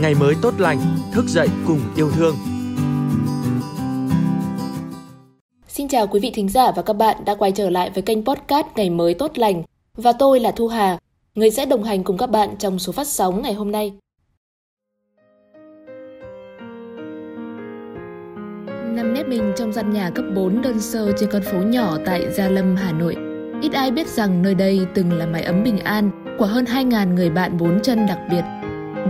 ngày mới tốt lành, thức dậy cùng yêu thương. Xin chào quý vị thính giả và các bạn đã quay trở lại với kênh podcast Ngày mới tốt lành và tôi là Thu Hà, người sẽ đồng hành cùng các bạn trong số phát sóng ngày hôm nay. Nằm nếp mình trong căn nhà cấp 4 đơn sơ trên con phố nhỏ tại Gia Lâm, Hà Nội. Ít ai biết rằng nơi đây từng là mái ấm bình an của hơn 2.000 người bạn bốn chân đặc biệt.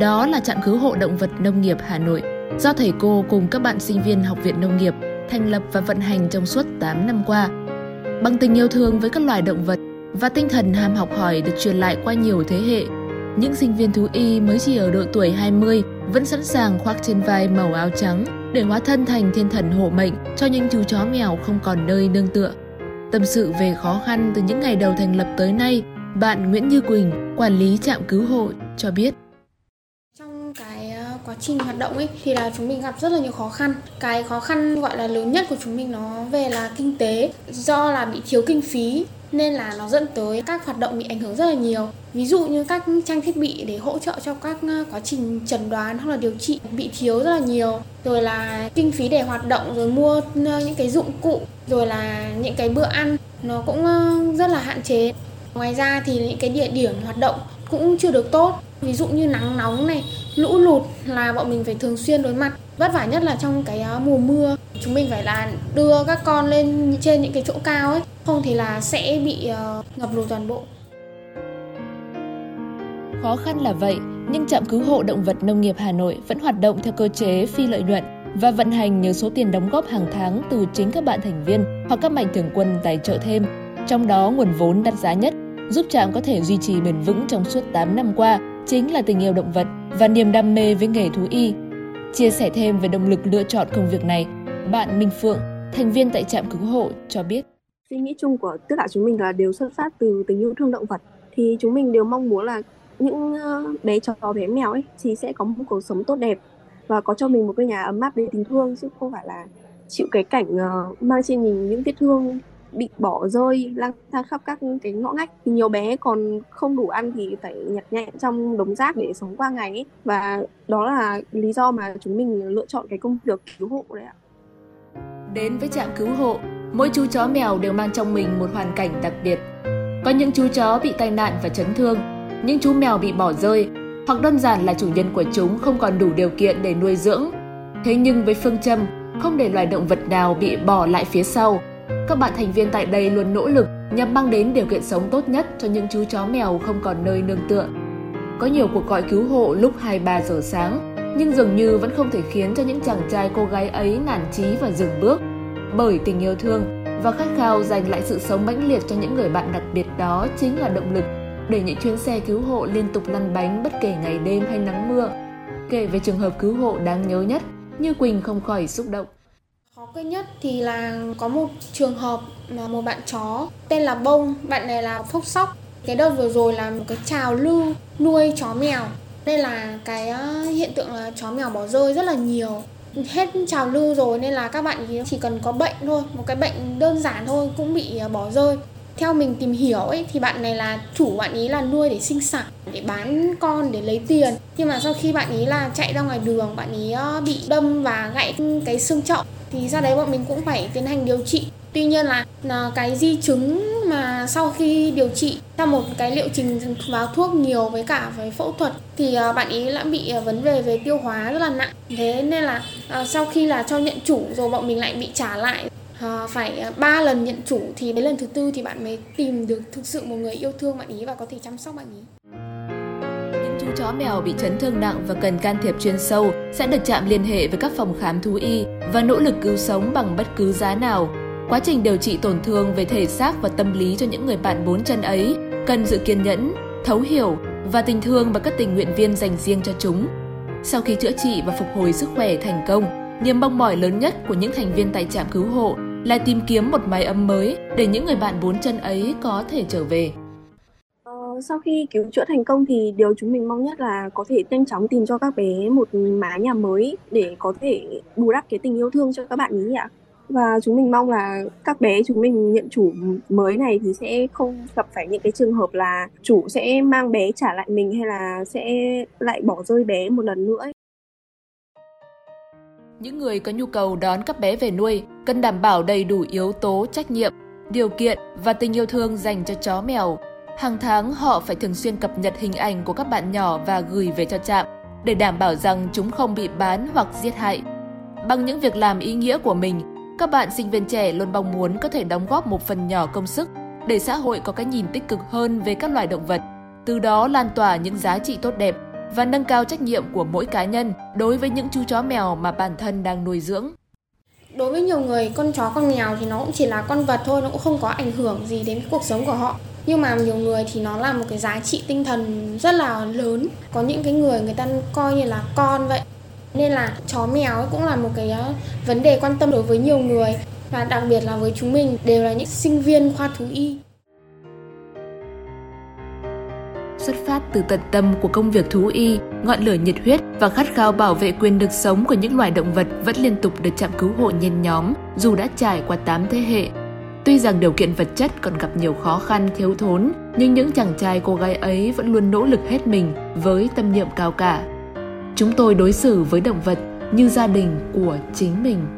Đó là trạm cứu hộ động vật nông nghiệp Hà Nội, do thầy cô cùng các bạn sinh viên Học viện Nông nghiệp thành lập và vận hành trong suốt 8 năm qua. Bằng tình yêu thương với các loài động vật và tinh thần ham học hỏi được truyền lại qua nhiều thế hệ, những sinh viên thú y mới chỉ ở độ tuổi 20 vẫn sẵn sàng khoác trên vai màu áo trắng để hóa thân thành thiên thần hộ mệnh cho những chú chó mèo không còn nơi nương tựa. Tâm sự về khó khăn từ những ngày đầu thành lập tới nay, bạn Nguyễn Như Quỳnh, quản lý trạm cứu hộ, cho biết. Trong cái ờ, quá trình hoạt động ấy, thì là chúng mình gặp rất là nhiều khó khăn. Cái khó khăn gọi là lớn nhất của chúng mình nó về là kinh tế do là bị thiếu kinh phí nên là nó dẫn tới các hoạt động bị ảnh hưởng rất là nhiều. Ví dụ như các trang thiết bị để hỗ trợ cho các ờ, quá trình chẩn đoán hoặc là điều trị bị thiếu rất là nhiều. Rồi là kinh phí để hoạt động, rồi mua ờ, những cái dụng cụ, rồi là những cái bữa ăn, nó cũng rất là hạn chế. Ngoài ra thì những cái địa điểm hoạt động cũng chưa được tốt ví dụ như nắng nóng này, lũ lụt là bọn mình phải thường xuyên đối mặt. Vất vả nhất là trong cái à, mùa mưa. Chúng mình phải là đưa các con lên trên những cái chỗ cao ấy, không thì là sẽ bị ờ, ngập lụt toàn bộ. Khó khăn là vậy, nhưng trạm cứu hộ động vật nông nghiệp Hà Nội vẫn hoạt động theo cơ chế phi lợi nhuận và vận hành nhờ số tiền đóng góp hàng tháng từ chính các bạn thành viên hoặc các mạnh thường quân tài trợ thêm. Trong đó, nguồn vốn đắt giá nhất giúp trạm có thể duy trì bền vững trong suốt 8 năm qua chính là tình yêu động vật và niềm đam mê với nghề thú y. Chia sẻ thêm về động lực lựa chọn công việc này, bạn Minh Phượng, thành viên tại trạm cứu hộ cho biết. Suy nghĩ chung của tất cả chúng mình là đều xuất phát từ tình yêu thương động vật. Thì chúng mình đều mong muốn là những ờ, bé chó bé mèo ấy thì sẽ có một cuộc sống tốt đẹp và có cho mình một cái nhà ấm áp để tình thương chứ không phải là chịu cái cảnh uh, mang trên mình những vết thương bị bỏ rơi lang thang khắp các cái ngõ ngách thì nhiều bé còn không đủ ăn thì phải nhặt nhạnh trong đống rác để sống qua ngày ấy. và đó là lý do mà chúng mình lựa chọn cái công việc cứu hộ đấy ạ. Đến với trạm cứu hộ, mỗi chú chó mèo đều mang trong mình một hoàn cảnh đặc biệt. Có những chú chó bị tai nạn và chấn thương, những chú mèo bị bỏ rơi, hoặc đơn giản là chủ nhân của chúng không còn đủ điều kiện để nuôi dưỡng. Thế nhưng với phương châm không để loài động vật nào bị bỏ lại phía sau, các bạn thành viên tại đây luôn nỗ lực nhằm mang đến điều kiện sống tốt nhất cho những chú chó mèo không còn nơi nương tựa. Có nhiều cuộc gọi cứu hộ lúc 2-3 giờ sáng, nhưng dường như vẫn không thể khiến cho những chàng trai cô gái ấy nản chí và dừng bước. Bởi tình yêu thương và khát khao dành lại sự sống mãnh liệt cho những người bạn đặc biệt đó chính là động lực để những chuyến xe cứu hộ liên tục lăn bánh bất kể ngày đêm hay nắng mưa. Kể về trường hợp cứu hộ đáng nhớ nhất, Như Quỳnh không khỏi xúc động quê nhất thì là có một trường hợp mà một bạn chó tên là Bông, bạn này là phốc sóc. Cái đợt vừa rồi là một cái trào lưu nuôi chó mèo. Đây là cái ờ, hiện tượng là chó mèo bỏ rơi rất là nhiều hết trào lưu rồi nên là các bạn chỉ cần có bệnh thôi một cái bệnh đơn giản thôi cũng bị ờ, bỏ rơi theo mình tìm hiểu ấy thì bạn này là chủ bạn ý là nuôi để sinh sản để bán con để lấy tiền nhưng mà sau khi bạn ý là chạy ra ngoài đường bạn ý ờ, bị đâm và gãy cái xương chậu thì sau đấy bọn mình cũng phải tiến hành điều trị. Tuy nhiên là, là cái di chứng mà sau khi điều trị theo một cái liệu trình vào thuốc nhiều với cả với phẫu thuật thì à, bạn ý đã bị à, vấn đề về tiêu hóa rất là nặng. Thế nên là à, sau khi là cho nhận chủ rồi bọn mình lại bị trả lại phải ba lần nhận chủ thì đến lần thứ tư thì bạn mới tìm được thực sự một người yêu thương bạn ý và có thể chăm sóc bạn ý chú chó mèo bị chấn thương nặng và cần can thiệp chuyên sâu sẽ được chạm liên hệ với các phòng khám thú y và nỗ lực cứu sống bằng bất cứ giá nào. Quá trình điều trị tổn thương về thể xác và tâm lý cho những người bạn bốn chân ấy cần sự kiên nhẫn, thấu hiểu và tình thương mà các tình nguyện viên dành riêng cho chúng. Sau khi chữa trị và phục hồi sức khỏe thành công, niềm mong mỏi lớn nhất của những thành viên tại trạm cứu hộ là tìm kiếm một mái ấm mới để những người bạn bốn chân ấy có thể trở về sau khi cứu chữa thành công thì điều chúng mình mong nhất là có thể nhanh chóng tìm cho các bé một mái nhà mới để có thể bù đắp cái tình yêu thương cho các bạn ý ạ. Và chúng mình mong là các bé chúng mình nhận chủ mới này thì sẽ không gặp phải những cái trường hợp là chủ sẽ mang bé trả lại mình hay là sẽ lại bỏ rơi bé một lần nữa. Những người có nhu cầu đón các bé về nuôi cần đảm bảo đầy đủ yếu tố trách nhiệm, điều kiện và tình yêu thương dành cho chó mèo. Hàng tháng họ phải thường xuyên cập nhật hình ảnh của các bạn nhỏ và gửi về cho trạm để đảm bảo rằng chúng không bị bán hoặc giết hại. Bằng những việc làm ý nghĩa của mình, các bạn sinh viên trẻ luôn mong muốn có thể đóng góp một phần nhỏ công sức để xã hội có cái nhìn tích cực hơn về các loài động vật, từ đó lan tỏa những giá trị tốt đẹp và nâng cao trách nhiệm của mỗi cá nhân đối với những chú chó mèo mà bản thân đang nuôi dưỡng. Đối với nhiều người, con chó con mèo thì nó cũng chỉ là con vật thôi, nó cũng không có ảnh hưởng gì đến cuộc sống của họ. Nhưng mà nhiều người thì nó là một cái giá trị tinh thần rất là lớn. Có những cái người người ta coi như là con vậy. Nên là chó mèo cũng là một cái ờ, vấn đề quan tâm đối với nhiều người và đặc biệt là với chúng mình đều là những sinh viên khoa thú y. Xuất phát từ tận tâm của công việc thú y, ngọn lửa nhiệt huyết và khát khao bảo vệ quyền được sống của những loài động vật vẫn liên tục được trạm cứu hộ nhen nhóm dù đã trải qua 8 thế hệ. Tuy rằng điều kiện vật chất còn gặp nhiều khó khăn thiếu thốn, nhưng những chàng trai cô gái ấy vẫn luôn nỗ lực hết mình với tâm niệm cao cả. Chúng tôi đối xử với động vật như gia đình của chính mình.